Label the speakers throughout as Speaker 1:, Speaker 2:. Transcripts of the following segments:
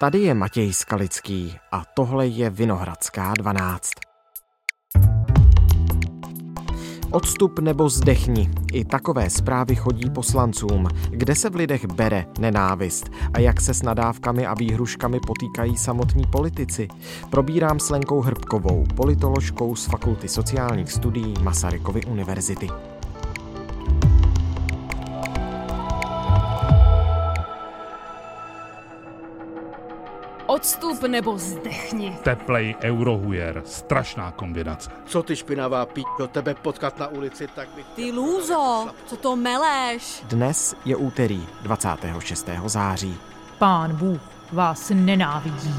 Speaker 1: Tady je Matěj Skalický a tohle je Vinohradská 12. Odstup nebo zdechni. I takové zprávy chodí poslancům. Kde se v lidech bere nenávist a jak se s nadávkami a výhruškami potýkají samotní politici? Probírám s Lenkou Hrbkovou, politoložkou z Fakulty sociálních studií Masarykovy univerzity.
Speaker 2: Odstup nebo zdechni.
Speaker 3: Teplej eurohujer. Strašná kombinace.
Speaker 4: Co ty špinavá pí do tebe potkat na ulici, tak bych...
Speaker 2: Ty lůzo, co to meleš?
Speaker 1: Dnes je úterý 26. září.
Speaker 5: Pán Bůh vás nenávidí.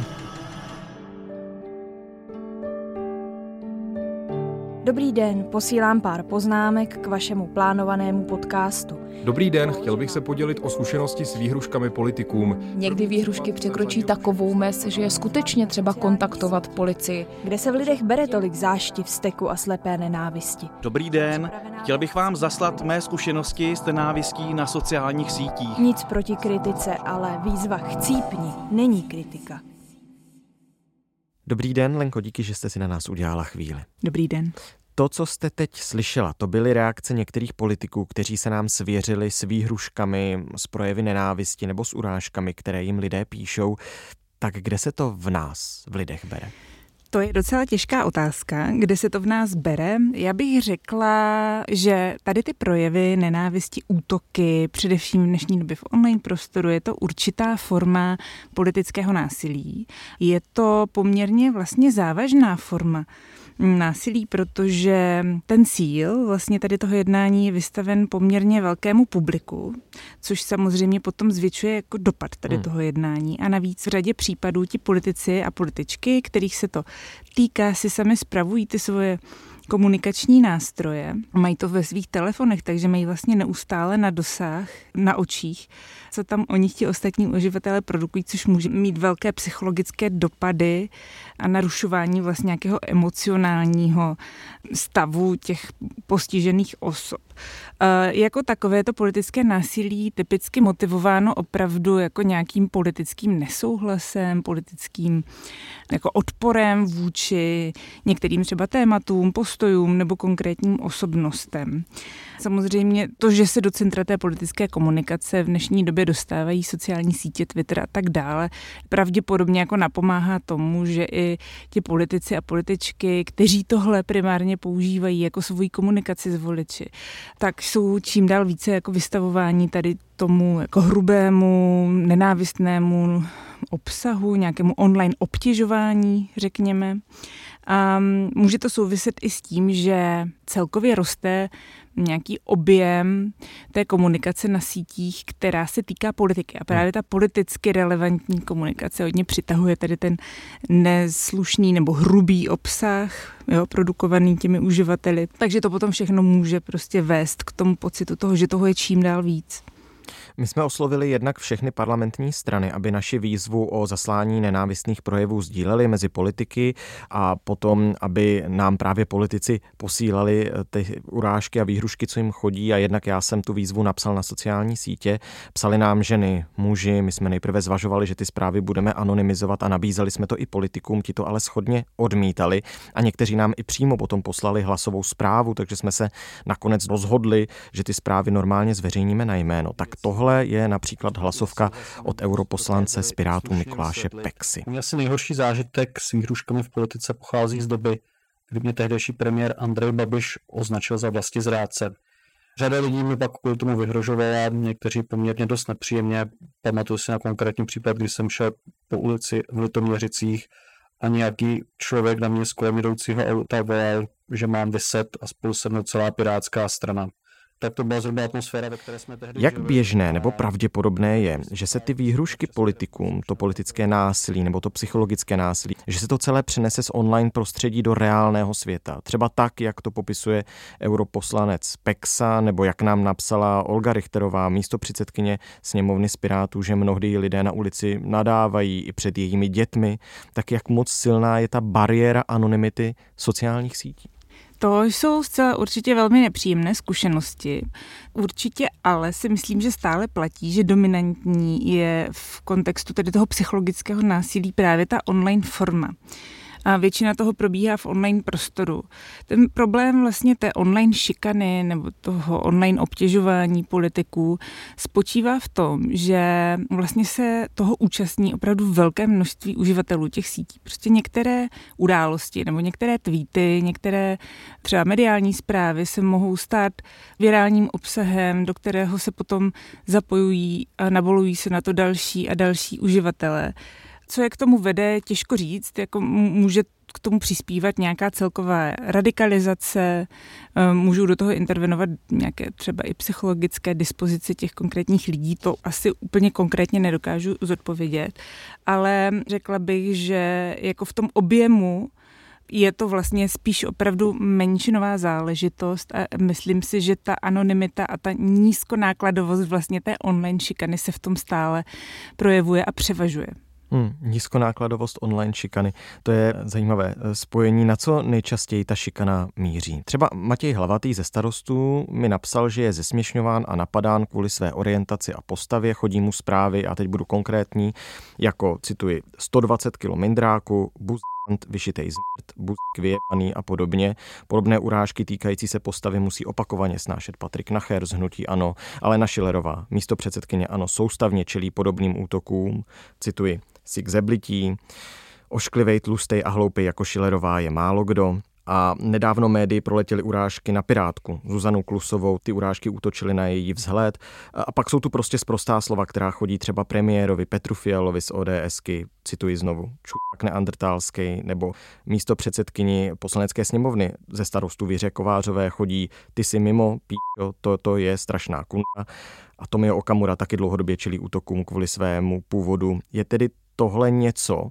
Speaker 6: Dobrý den, posílám pár poznámek k vašemu plánovanému podcastu.
Speaker 7: Dobrý den, chtěl bych se podělit o zkušenosti s výhruškami politikům.
Speaker 8: Někdy výhrušky překročí takovou mez, že je skutečně třeba kontaktovat policii.
Speaker 6: Kde se v lidech bere tolik záštiv, steku a slepé nenávisti?
Speaker 9: Dobrý den, chtěl bych vám zaslat mé zkušenosti s nenávistí na sociálních sítích.
Speaker 6: Nic proti kritice, ale výzva chcípni není kritika.
Speaker 1: Dobrý den, Lenko, díky, že jste si na nás udělala chvíli.
Speaker 5: Dobrý den.
Speaker 1: To, co jste teď slyšela, to byly reakce některých politiků, kteří se nám svěřili s výhruškami, s projevy nenávisti nebo s urážkami, které jim lidé píšou. Tak kde se to v nás, v lidech bere?
Speaker 5: To je docela těžká otázka, kde se to v nás bere. Já bych řekla, že tady ty projevy nenávisti, útoky, především v dnešní době v online prostoru, je to určitá forma politického násilí. Je to poměrně vlastně závažná forma násilí, protože ten cíl vlastně tady toho jednání je vystaven poměrně velkému publiku, což samozřejmě potom zvětšuje jako dopad tady hmm. toho jednání. A navíc v řadě případů ti politici a političky, kterých se to týká, si sami spravují ty svoje komunikační nástroje, mají to ve svých telefonech, takže mají vlastně neustále na dosah, na očích, co tam oni ti ostatní uživatelé produkují, což může mít velké psychologické dopady a narušování vlastně nějakého emocionálního stavu těch postižených osob. E, jako takové to politické násilí typicky motivováno opravdu jako nějakým politickým nesouhlasem, politickým jako odporem vůči některým třeba tématům, postojům nebo konkrétním osobnostem. Samozřejmě to, že se do centra té politické komunikace v dnešní době dostávají sociální sítě, Twitter a tak dále, pravděpodobně jako napomáhá tomu, že i ti politici a političky, kteří tohle primárně používají jako svoji komunikaci s voliči, tak jsou čím dál více jako vystavování tady tomu jako hrubému, nenávistnému obsahu, nějakému online obtěžování, řekněme. A může to souviset i s tím, že celkově roste nějaký objem té komunikace na sítích, která se týká politiky. A právě ta politicky relevantní komunikace hodně přitahuje tady ten neslušný nebo hrubý obsah, jo, produkovaný těmi uživateli. Takže to potom všechno může prostě vést k tomu pocitu toho, že toho je čím dál víc.
Speaker 1: My jsme oslovili jednak všechny parlamentní strany, aby naši výzvu o zaslání nenávistných projevů sdíleli mezi politiky a potom, aby nám právě politici posílali eh, ty urážky a výhrušky, co jim chodí a jednak já jsem tu výzvu napsal na sociální sítě. Psali nám ženy, muži, my jsme nejprve zvažovali, že ty zprávy budeme anonymizovat a nabízeli jsme to i politikům, ti to ale schodně odmítali a někteří nám i přímo potom poslali hlasovou zprávu, takže jsme se nakonec rozhodli, že ty zprávy normálně zveřejníme na jméno. Tak tohle Tohle je například hlasovka od europoslance z Pirátů Mikuláše Pexy.
Speaker 10: Mě asi nejhorší zážitek s výhruškami v politice pochází z doby, kdy mě tehdejší premiér Andrej Babiš označil za vlasti zrádce. Řada lidí mi pak kvůli tomu vyhrožovala, někteří poměrně dost nepříjemně. Pamatuju si na konkrétní případ, kdy jsem šel po ulici v Litoměřicích a nějaký člověk na mě z kolem jdoucího auta volal, že mám vyset a spolu se mnou celá pirátská strana tak to byla atmosféra, ve které jsme tehdy
Speaker 1: Jak běžné nebo pravděpodobné je, že se ty výhrušky politikům, to politické násilí nebo to psychologické násilí, že se to celé přenese z online prostředí do reálného světa. Třeba tak, jak to popisuje europoslanec Pexa, nebo jak nám napsala Olga Richterová, místo předsedkyně sněmovny z Pirátů, že mnohdy lidé na ulici nadávají i před jejími dětmi, tak jak moc silná je ta bariéra anonymity sociálních sítí.
Speaker 5: To jsou zcela určitě velmi nepříjemné zkušenosti. Určitě ale si myslím, že stále platí, že dominantní je v kontextu tedy toho psychologického násilí právě ta online forma a většina toho probíhá v online prostoru. Ten problém vlastně té online šikany nebo toho online obtěžování politiků spočívá v tom, že vlastně se toho účastní opravdu velké množství uživatelů těch sítí. Prostě některé události nebo některé tweety, některé třeba mediální zprávy se mohou stát virálním obsahem, do kterého se potom zapojují a navolují se na to další a další uživatelé. Co je k tomu vede, těžko říct, jako může k tomu přispívat nějaká celková radikalizace, eh, můžou do toho intervenovat nějaké třeba i psychologické dispozice těch konkrétních lidí, to asi úplně konkrétně nedokážu zodpovědět, ale řekla bych, že jako v tom objemu je to vlastně spíš opravdu menšinová záležitost a myslím si, že ta anonymita a ta nízkonákladovost vlastně té online šikany se v tom stále projevuje a převažuje.
Speaker 1: Hmm, nízkonákladovost online šikany, to je zajímavé spojení. Na co nejčastěji ta šikana míří? Třeba Matěj Hlavatý ze starostů mi napsal, že je zesměšňován a napadán kvůli své orientaci a postavě, chodí mu zprávy, a teď budu konkrétní, jako, cituji, 120 kg mindráku, buz vyšitej zmrt, buzk vyjebaný a podobně. Podobné urážky týkající se postavy musí opakovaně snášet Patrik Nacher z Hnutí Ano, ale na Šilerová, místo předsedkyně Ano, soustavně čelí podobným útokům. Cituji, si k zeblití, ošklivej, tlustej a hloupej jako Šilerová je málo kdo. A nedávno médii proletěly urážky na Pirátku. Zuzanu Klusovou ty urážky útočily na její vzhled. A pak jsou tu prostě sprostá slova, která chodí třeba premiérovi Petru Fialovi z ODSky, cituji znovu, čurák neandertálský, nebo místo předsedkyni poslanecké sněmovny ze starostu Věře Kovářové chodí, ty si mimo, píčo, to, to je strašná kuna. A Tomio Okamura taky dlouhodobě čelí útokům kvůli svému původu. Je tedy tohle něco,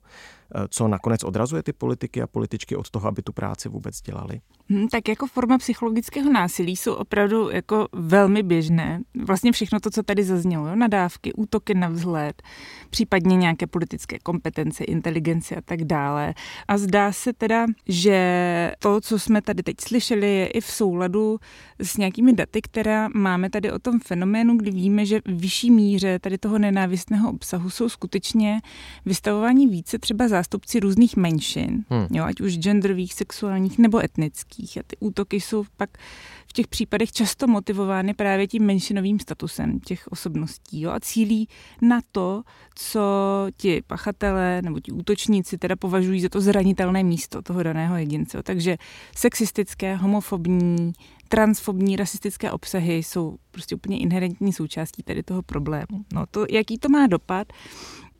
Speaker 1: co nakonec odrazuje ty politiky a političky od toho, aby tu práci vůbec dělali?
Speaker 5: Hmm, tak jako forma psychologického násilí jsou opravdu jako velmi běžné. Vlastně všechno to, co tady zaznělo, nadávky, útoky na vzhled, případně nějaké politické kompetence, inteligence a tak dále. A zdá se teda, že to, co jsme tady teď slyšeli, je i v souladu s nějakými daty, která máme tady o tom fenoménu, kdy víme, že v vyšší míře tady toho nenávistného obsahu jsou skutečně vystavováni více třeba zástupci různých menšin, hmm. jo, ať už genderových, sexuálních nebo etnických. A ty útoky jsou pak v těch případech často motivovány právě tím menšinovým statusem těch osobností jo, a cílí na to, co ti pachatelé nebo ti útočníci teda považují za to zranitelné místo toho daného jedince. Takže sexistické, homofobní, transfobní, rasistické obsahy jsou prostě úplně inherentní součástí tady toho problému. No to, jaký to má dopad,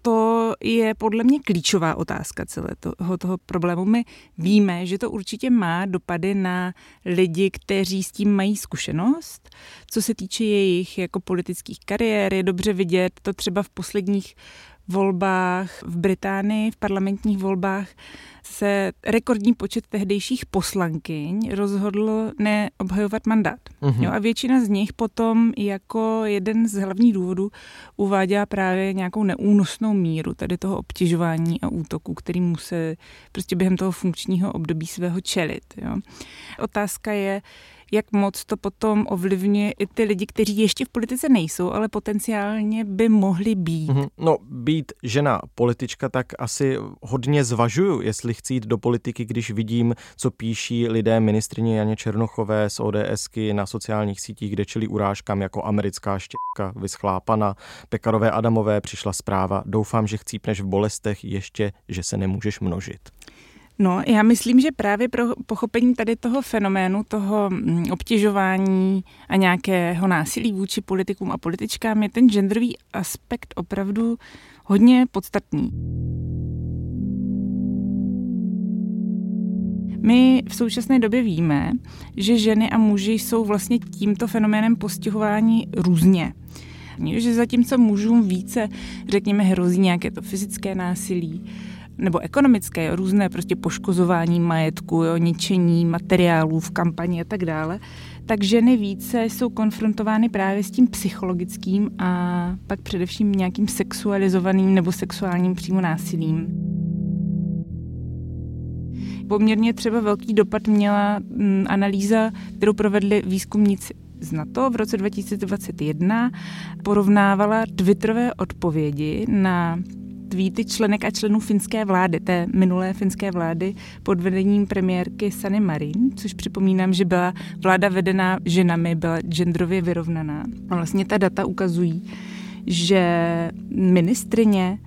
Speaker 5: to je podle mě klíčová otázka celého toho, problému. My víme, že to určitě má dopady na lidi, kteří s tím mají zkušenost. Co se týče jejich jako politických kariér, je dobře vidět to třeba v posledních volbách v Británii, v parlamentních volbách, se rekordní počet tehdejších poslankyň rozhodlo neobhajovat mandát. Mm-hmm. Jo, a většina z nich potom jako jeden z hlavních důvodů uváděla právě nějakou neúnosnou míru tady toho obtěžování a útoku, který musí prostě během toho funkčního období svého čelit. Jo. Otázka je, jak moc to potom ovlivňuje i ty lidi, kteří ještě v politice nejsou, ale potenciálně by mohli být. Mm-hmm.
Speaker 1: No, být žena politička, tak asi hodně zvažuju, jestli chci jít do politiky, když vidím, co píší lidé ministrině Janě Černochové z ODSky na sociálních sítích, kde čelí urážkám jako americká štětka vyschlápana. Pekarové Adamové přišla zpráva, doufám, že chcípneš v bolestech ještě, že se nemůžeš množit.
Speaker 5: No, já myslím, že právě pro pochopení tady toho fenoménu, toho mm, obtěžování a nějakého násilí vůči politikům a političkám je ten genderový aspekt opravdu hodně podstatný. My v současné době víme, že ženy a muži jsou vlastně tímto fenoménem postihování různě. Že zatímco mužům více, řekněme, hrozí nějaké to fyzické násilí, nebo ekonomické, různé prostě poškozování majetku, jo, ničení materiálů v kampani a tak dále, tak ženy více jsou konfrontovány právě s tím psychologickým a pak především nějakým sexualizovaným nebo sexuálním přímo násilím. Poměrně třeba velký dopad měla mm, analýza, kterou provedli výzkumníci z NATO v roce 2021 porovnávala Twitterové odpovědi na tweety členek a členů finské vlády, té minulé finské vlády pod vedením premiérky Sany Marin, což připomínám, že byla vláda vedená ženami, byla genderově vyrovnaná. A vlastně ta data ukazují, že ministrině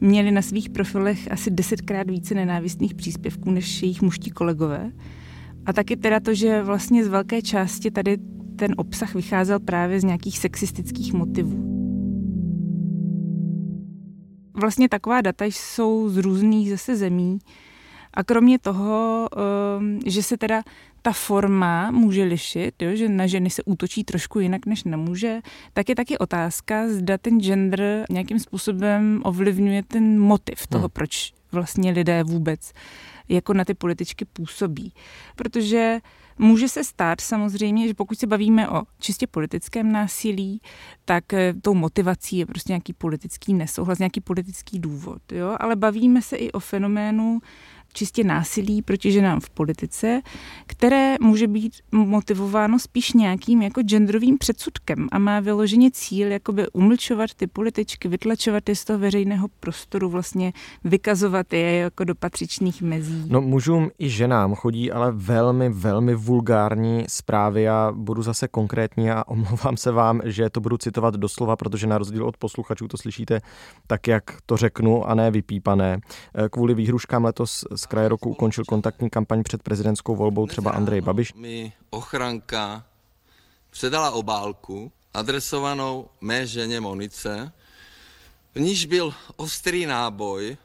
Speaker 5: měli na svých profilech asi desetkrát více nenávistných příspěvků než jejich muští kolegové. A taky teda to, že vlastně z velké části tady ten obsah vycházel právě z nějakých sexistických motivů. Vlastně taková data jsou z různých zase zemí. A kromě toho, ehm, že se teda ta forma může lišit, jo, že na ženy se útočí trošku jinak než na muže, tak je taky otázka, zda ten gender nějakým způsobem ovlivňuje ten motiv toho, hmm. proč vlastně lidé vůbec jako na ty političky působí. Protože Může se stát samozřejmě, že pokud se bavíme o čistě politickém násilí, tak eh, tou motivací je prostě nějaký politický nesouhlas, nějaký politický důvod. Jo? Ale bavíme se i o fenoménu čistě násilí proti ženám v politice, které může být motivováno spíš nějakým jako genderovým předsudkem a má vyloženě cíl jakoby umlčovat ty političky, vytlačovat je z toho veřejného prostoru, vlastně vykazovat je jako do patřičných mezí.
Speaker 1: No mužům i ženám chodí ale velmi, velmi vulgární zprávy. Já budu zase konkrétní a omlouvám se vám, že to budu citovat doslova, protože na rozdíl od posluchačů to slyšíte tak, jak to řeknu a ne vypípané. Kvůli výhruškám letos z kraje roku ukončil kontaktní kampaň před prezidentskou volbou třeba Andrej Babiš.
Speaker 11: Mi ochranka předala obálku adresovanou mé ženě Monice, v níž byl ostrý náboj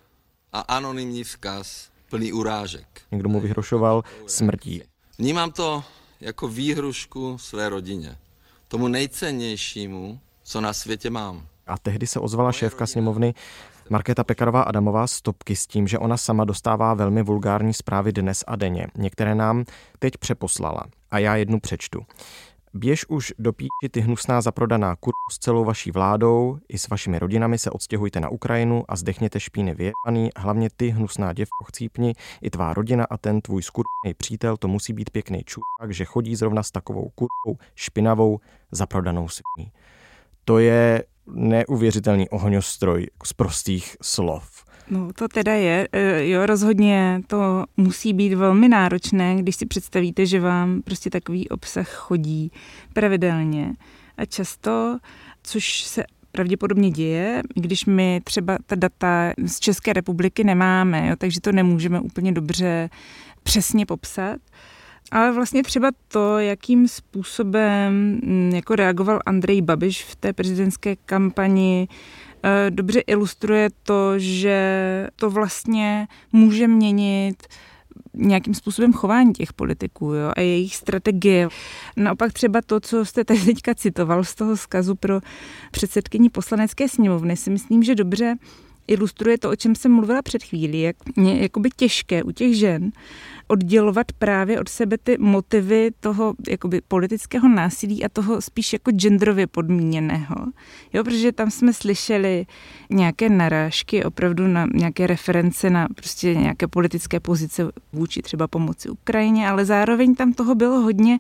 Speaker 11: a anonymní vzkaz plný urážek.
Speaker 1: Někdo mu vyhrošoval smrtí.
Speaker 11: Vnímám to jako výhrušku své rodině. Tomu nejcennějšímu, co na světě mám.
Speaker 1: A tehdy se ozvala šéfka sněmovny Markéta Pekarová Adamová stopky s tím, že ona sama dostává velmi vulgární zprávy dnes a denně. Některé nám teď přeposlala a já jednu přečtu. Běž už do píči ty hnusná zaprodaná kur s celou vaší vládou, i s vašimi rodinami se odstěhujte na Ukrajinu a zdechněte špíny vyjebaný, hlavně ty hnusná děvko chcípni, i tvá rodina a ten tvůj skurný přítel, to musí být pěkný čurák, že chodí zrovna s takovou kurkou špinavou zaprodanou sviní. To je neuvěřitelný ohňostroj z prostých slov.
Speaker 5: No to teda je, e, jo, rozhodně to musí být velmi náročné, když si představíte, že vám prostě takový obsah chodí pravidelně a často, což se pravděpodobně děje, když my třeba ta data z České republiky nemáme, jo, takže to nemůžeme úplně dobře přesně popsat. Ale vlastně třeba to, jakým způsobem mm, jako reagoval Andrej Babiš v té prezidentské kampani, eh, dobře ilustruje to, že to vlastně může měnit nějakým způsobem chování těch politiků jo, a jejich strategie. Naopak třeba to, co jste teď teďka citoval z toho zkazu pro předsedkyni poslanecké sněmovny, si myslím, že dobře ilustruje to, o čem jsem mluvila před chvílí, jak je těžké u těch žen oddělovat právě od sebe ty motivy toho jakoby politického násilí a toho spíš jako genderově podmíněného. Jo, protože tam jsme slyšeli nějaké narážky opravdu na nějaké reference na prostě nějaké politické pozice vůči třeba pomoci Ukrajině, ale zároveň tam toho bylo hodně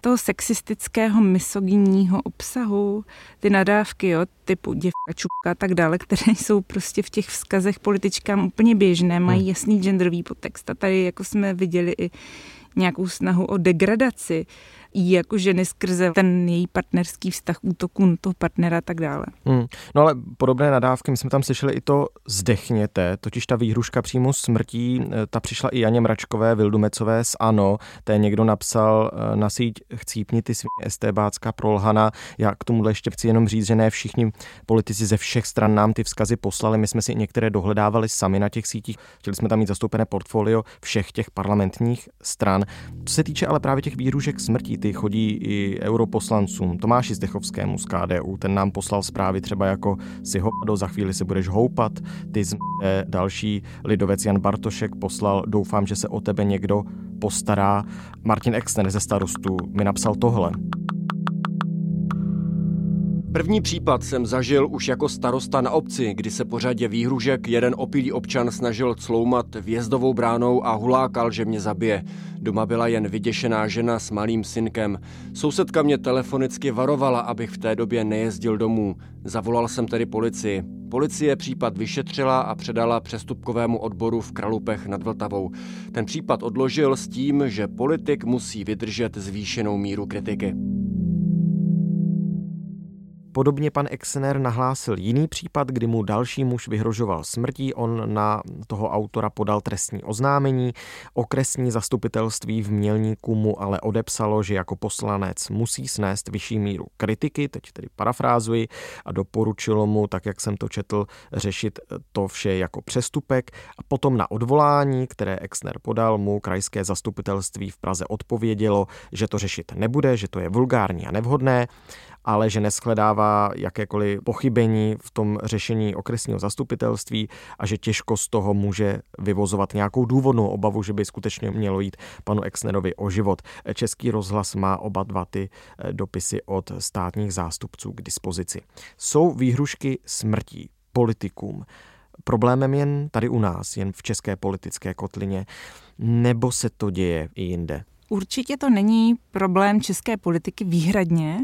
Speaker 5: toho sexistického, misogyního obsahu, ty nadávky, jo, typu děvka, čupka a tak dále, které jsou prostě v těch vzkazech političkám úplně běžné, mají hmm. jasný genderový podtext. A tady jako jsme viděli i nějakou snahu o degradaci jí jako ženy skrze ten její partnerský vztah útoku toho partnera a tak dále.
Speaker 1: Hmm. No ale podobné nadávky, my jsme tam slyšeli i to zdechněte, totiž ta výhruška přímo smrtí, eh, ta přišla i Janě Mračkové, Vildumecové z ANO, té někdo napsal eh, na síť chcípni ty svině estébácká prolhana. Já k tomu ještě chci jenom říct, že ne všichni politici ze všech stran nám ty vzkazy poslali, my jsme si některé dohledávali sami na těch sítích, chtěli jsme tam mít zastoupené portfolio všech těch parlamentních stran. Co se týče ale právě těch výhrušek smrtí, ty chodí i europoslancům. Tomáši Zdechovskému z KDU, ten nám poslal zprávy třeba jako si hovado, za chvíli se budeš houpat, ty z další lidovec Jan Bartošek poslal, doufám, že se o tebe někdo postará. Martin Exner ze starostu mi napsal tohle.
Speaker 12: První případ jsem zažil už jako starosta na obci, kdy se po řadě výhružek jeden opilý občan snažil cloumat vjezdovou bránou a hulákal, že mě zabije. Doma byla jen vyděšená žena s malým synkem. Sousedka mě telefonicky varovala, abych v té době nejezdil domů. Zavolal jsem tedy policii. Policie případ vyšetřila a předala přestupkovému odboru v Kralupech nad Vltavou. Ten případ odložil s tím, že politik musí vydržet zvýšenou míru kritiky.
Speaker 1: Podobně pan Exner nahlásil jiný případ, kdy mu další muž vyhrožoval smrtí. On na toho autora podal trestní oznámení. Okresní zastupitelství v Mělníku mu ale odepsalo, že jako poslanec musí snést vyšší míru kritiky, teď tedy parafrázuji, a doporučilo mu, tak jak jsem to četl, řešit to vše jako přestupek. A potom na odvolání, které Exner podal, mu krajské zastupitelství v Praze odpovědělo, že to řešit nebude, že to je vulgární a nevhodné ale že neschledává jakékoliv pochybení v tom řešení okresního zastupitelství a že těžko z toho může vyvozovat nějakou důvodnou obavu, že by skutečně mělo jít panu Exnerovi o život. Český rozhlas má oba dva ty eh, dopisy od státních zástupců k dispozici. Jsou výhrušky smrtí politikům problémem jen tady u nás, jen v české politické kotlině, nebo se to děje i jinde?
Speaker 5: Určitě to není problém české politiky výhradně,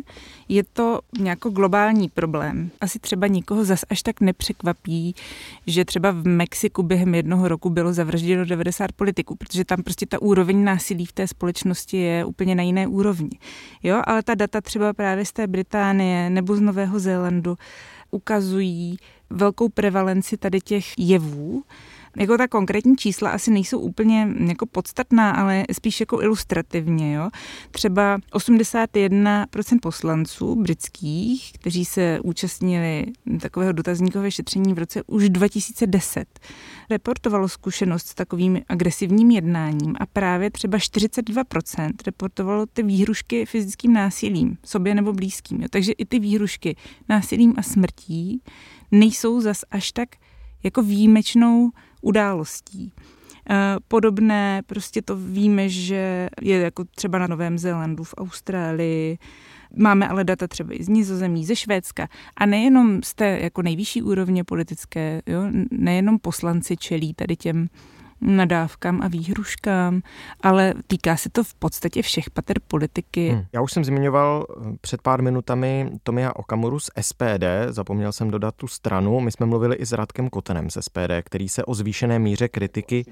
Speaker 5: je to nějaký globální problém. Asi třeba nikoho zas až tak nepřekvapí, že třeba v Mexiku během jednoho roku bylo zavražděno 90 politiků, protože tam prostě ta úroveň násilí v té společnosti je úplně na jiné úrovni. Jo, ale ta data třeba právě z té Británie nebo z Nového Zélandu ukazují velkou prevalenci tady těch jevů, jako ta konkrétní čísla asi nejsou úplně jako podstatná, ale spíš jako ilustrativně. Jo? Třeba 81% poslanců britských, kteří se účastnili takového dotazníkového šetření v roce už 2010, reportovalo zkušenost s takovým agresivním jednáním a právě třeba 42% reportovalo ty výhrušky fyzickým násilím, sobě nebo blízkým. Jo? Takže i ty výhrušky násilím a smrtí nejsou zas až tak jako výjimečnou událostí. Eh, podobné, prostě to víme, že je jako třeba na Novém Zélandu, v Austrálii, Máme ale data třeba i z Nizozemí, ze Švédska. A nejenom z té jako nejvyšší úrovně politické, jo? nejenom poslanci čelí tady těm nadávkám a výhruškám, ale týká se to v podstatě všech pater politiky. Hmm.
Speaker 1: Já už jsem zmiňoval eh, před pár minutami Tomia Okamuru z SPD, zapomněl jsem dodat tu stranu. My jsme mluvili i s Radkem Kotenem z SPD, který se o zvýšené míře kritiky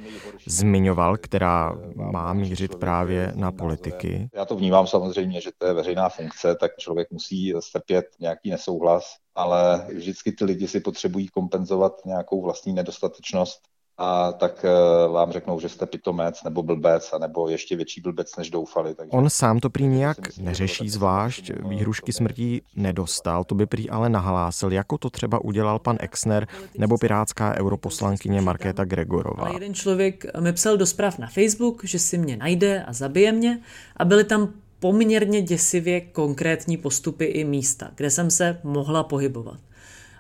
Speaker 1: zmiňoval, která má mířit právě na politiky.
Speaker 13: Já to vnímám samozřejmě, že to je veřejná funkce, tak člověk musí strpět nějaký nesouhlas, ale vždycky ty lidi si potřebují kompenzovat nějakou vlastní nedostatečnost a tak eh, vám řeknou, že jste pitomec nebo blbec, nebo ještě větší blbec, než doufali.
Speaker 1: Takže On sám to prý nějak myslím, neřeší zvlášť, výhrušky smrtí nedostal, to by prý ale nahlásil, jako to třeba udělal pan Exner nebo pirátská europoslankyně Markéta Gregorová.
Speaker 14: Ale jeden člověk mi psal do zpráv na Facebook, že si mě najde a zabije mě a byly tam poměrně děsivě konkrétní postupy i místa, kde jsem se mohla pohybovat.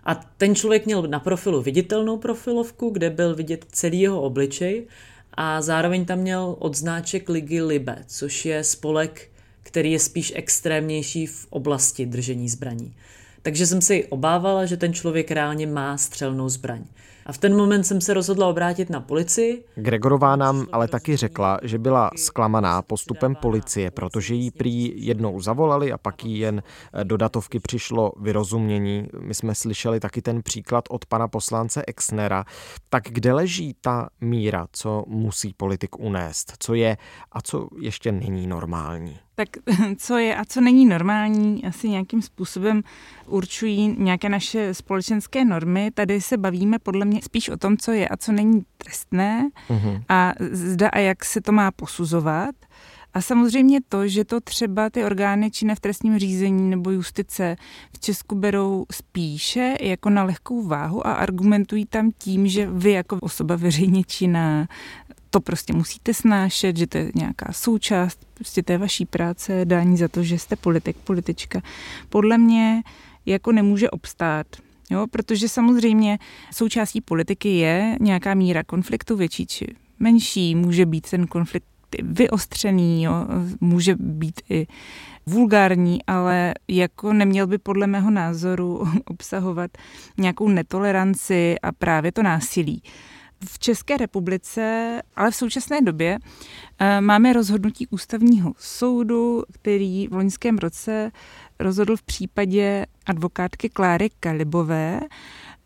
Speaker 14: A ten člověk měl na profilu viditelnou profilovku, kde byl vidět celý jeho obličej a zároveň tam měl odznáček ligy Libe, což je spolek, který je spíš extrémnější v oblasti držení zbraní. Takže jsem si obávala, že ten člověk reálně má střelnou zbraň. A v ten moment jsem se rozhodla obrátit na policii.
Speaker 1: Gregorová nám ale taky řekla, že byla zklamaná postupem policie, protože jí prý jednou zavolali a pak jí jen eh, do datovky přišlo vyrozumění. My jsme slyšeli taky ten příklad od pana poslance Exnera. Tak kde leží ta míra, co musí politik unést? Co je a co ještě není normální?
Speaker 5: Tak co je a co není normální, asi nějakým způsobem určují nějaké naše společenské normy. Tady se bavíme podle mě spíš o tom, co je a co není trestné mm-hmm. a zda a jak se to má posuzovat. A samozřejmě to, že to třeba ty orgány činné v trestním řízení nebo justice v Česku berou spíše jako na lehkou váhu a argumentují tam tím, že vy jako osoba veřejně činná to prostě musíte snášet, že to je nějaká součást prostě té vaší práce, dání za to, že jste politik, politička. Podle mě jako nemůže obstát. Jo, protože samozřejmě součástí politiky je nějaká míra konfliktu větší či menší, může být ten konflikt vyostřený, jo, může být i vulgární, ale jako neměl by podle mého názoru obsahovat nějakou netoleranci a právě to násilí. V České republice, ale v současné době eh, máme rozhodnutí ústavního soudu, který v loňském roce rozhodl v případě advokátky Kláry Kalibové,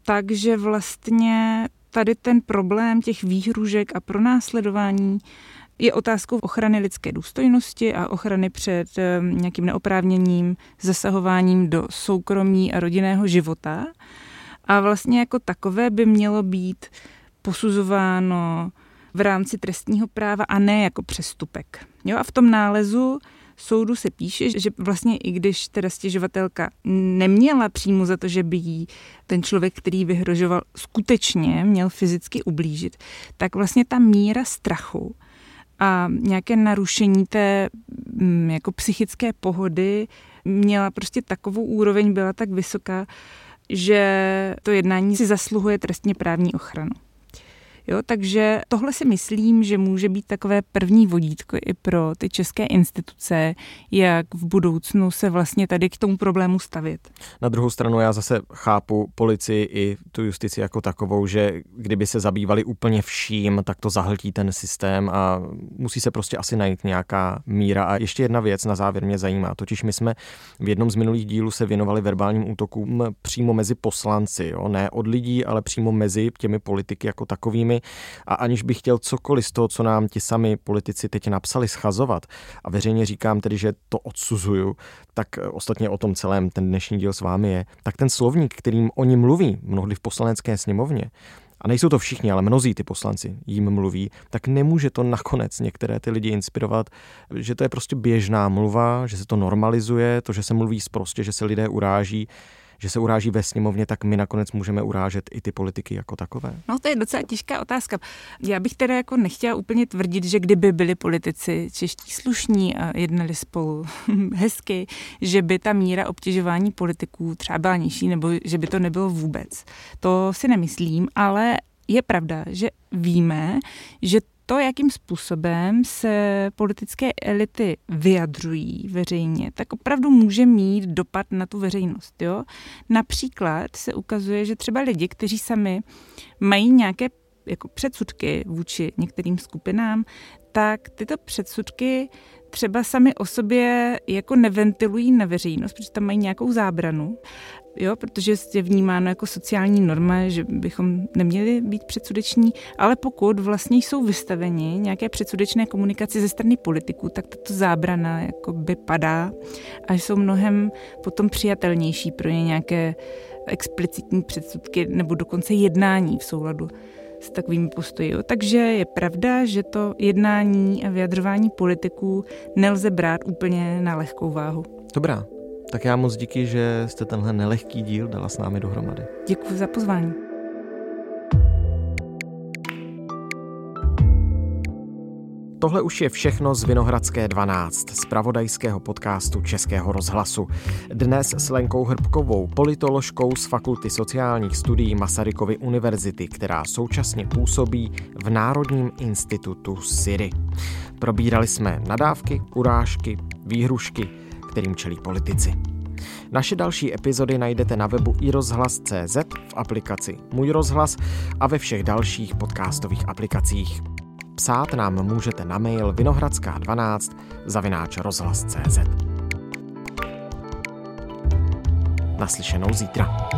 Speaker 5: takže vlastně tady ten problém těch výhružek a pronásledování je otázkou ochrany lidské důstojnosti a ochrany před eh, nějakým neoprávněním zasahováním do soukromí a rodinného života. A vlastně jako takové by mělo být posuzováno v rámci trestního práva a ne jako přestupek. Jo, a v tom nálezu soudu se píše, že vlastně i když teda stěžovatelka neměla přímo za to, že by jí ten člověk, který vyhrožoval, skutečně měl fyzicky ublížit, tak vlastně ta míra strachu a nějaké narušení té mm, jako psychické pohody měla prostě takovou úroveň, byla tak vysoká, že to jednání si zasluhuje trestně právní ochranu. Jo, takže tohle si myslím, že může být takové první vodítko i pro ty české instituce, jak v budoucnu se vlastně tady k tomu problému stavit.
Speaker 1: Na druhou stranu já zase chápu policii i tu justici jako takovou, že kdyby se zabývali úplně vším, tak to zahltí ten systém a musí se prostě asi najít nějaká míra. A ještě jedna věc na závěr mě zajímá, totiž my jsme v jednom z minulých dílů se věnovali verbálním útokům přímo mezi poslanci, jo? ne od lidí, ale přímo mezi těmi politiky jako takovými a aniž bych chtěl cokoliv z toho, co nám ti sami politici teď napsali, schazovat a veřejně říkám tedy, že to odsuzuju, tak eh, ostatně o tom celém ten dnešní díl s vámi je, tak ten slovník, kterým oni mluví, mnohdy v poslanecké sněmovně, a nejsou to všichni, ale mnozí ty poslanci jim mluví, tak nemůže to nakonec některé ty lidi inspirovat, že to je prostě běžná mluva, že se to normalizuje, to, že se mluví prostě, že se lidé uráží, že se uráží ve sněmovně, tak my nakonec můžeme urážet i ty politiky jako takové?
Speaker 5: No to je docela těžká otázka. Já bych teda jako nechtěla úplně tvrdit, že kdyby byli politici čeští slušní a jednali spolu hezky, že by ta míra obtěžování politiků třeba byla nižší, nebo že by to nebylo vůbec. To si nemyslím, ale je pravda, že víme, že to, jakým způsobem se politické elity vyjadřují veřejně, tak opravdu může mít dopad na tu veřejnost. Jo? Například se ukazuje, že třeba lidi, kteří sami mají nějaké jako předsudky vůči některým skupinám, tak tyto předsudky třeba sami o sobě jako neventilují na veřejnost, protože tam mají nějakou zábranu jo, protože je vnímáno jako sociální norma, že bychom neměli být předsudeční, ale pokud vlastně jsou vystaveni nějaké předsudečné komunikaci ze strany politiků, tak tato zábrana jako by padá a jsou mnohem potom přijatelnější pro ně nějaké explicitní předsudky nebo dokonce jednání v souladu s takovými postoji. Takže je pravda, že to jednání a vyjadřování politiků nelze brát úplně na lehkou váhu.
Speaker 1: Dobrá, tak já moc díky, že jste tenhle nelehký díl dala s námi dohromady.
Speaker 5: Děkuji za pozvání.
Speaker 1: Tohle už je všechno z Vinohradské 12, z pravodajského podcastu Českého rozhlasu. Dnes s Lenkou Hrbkovou, politoložkou z Fakulty sociálních studií Masarykovy univerzity, která současně působí v Národním institutu SIRI. Probírali jsme nadávky, urážky, výhrušky, kterým čelí politici. Naše další epizody najdete na webu iRozhlas.cz, v aplikaci Můj rozhlas a ve všech dalších podcastových aplikacích. Psát nám můžete na mail vinohradská12 zavináč rozhlas.cz. Naslyšenou zítra.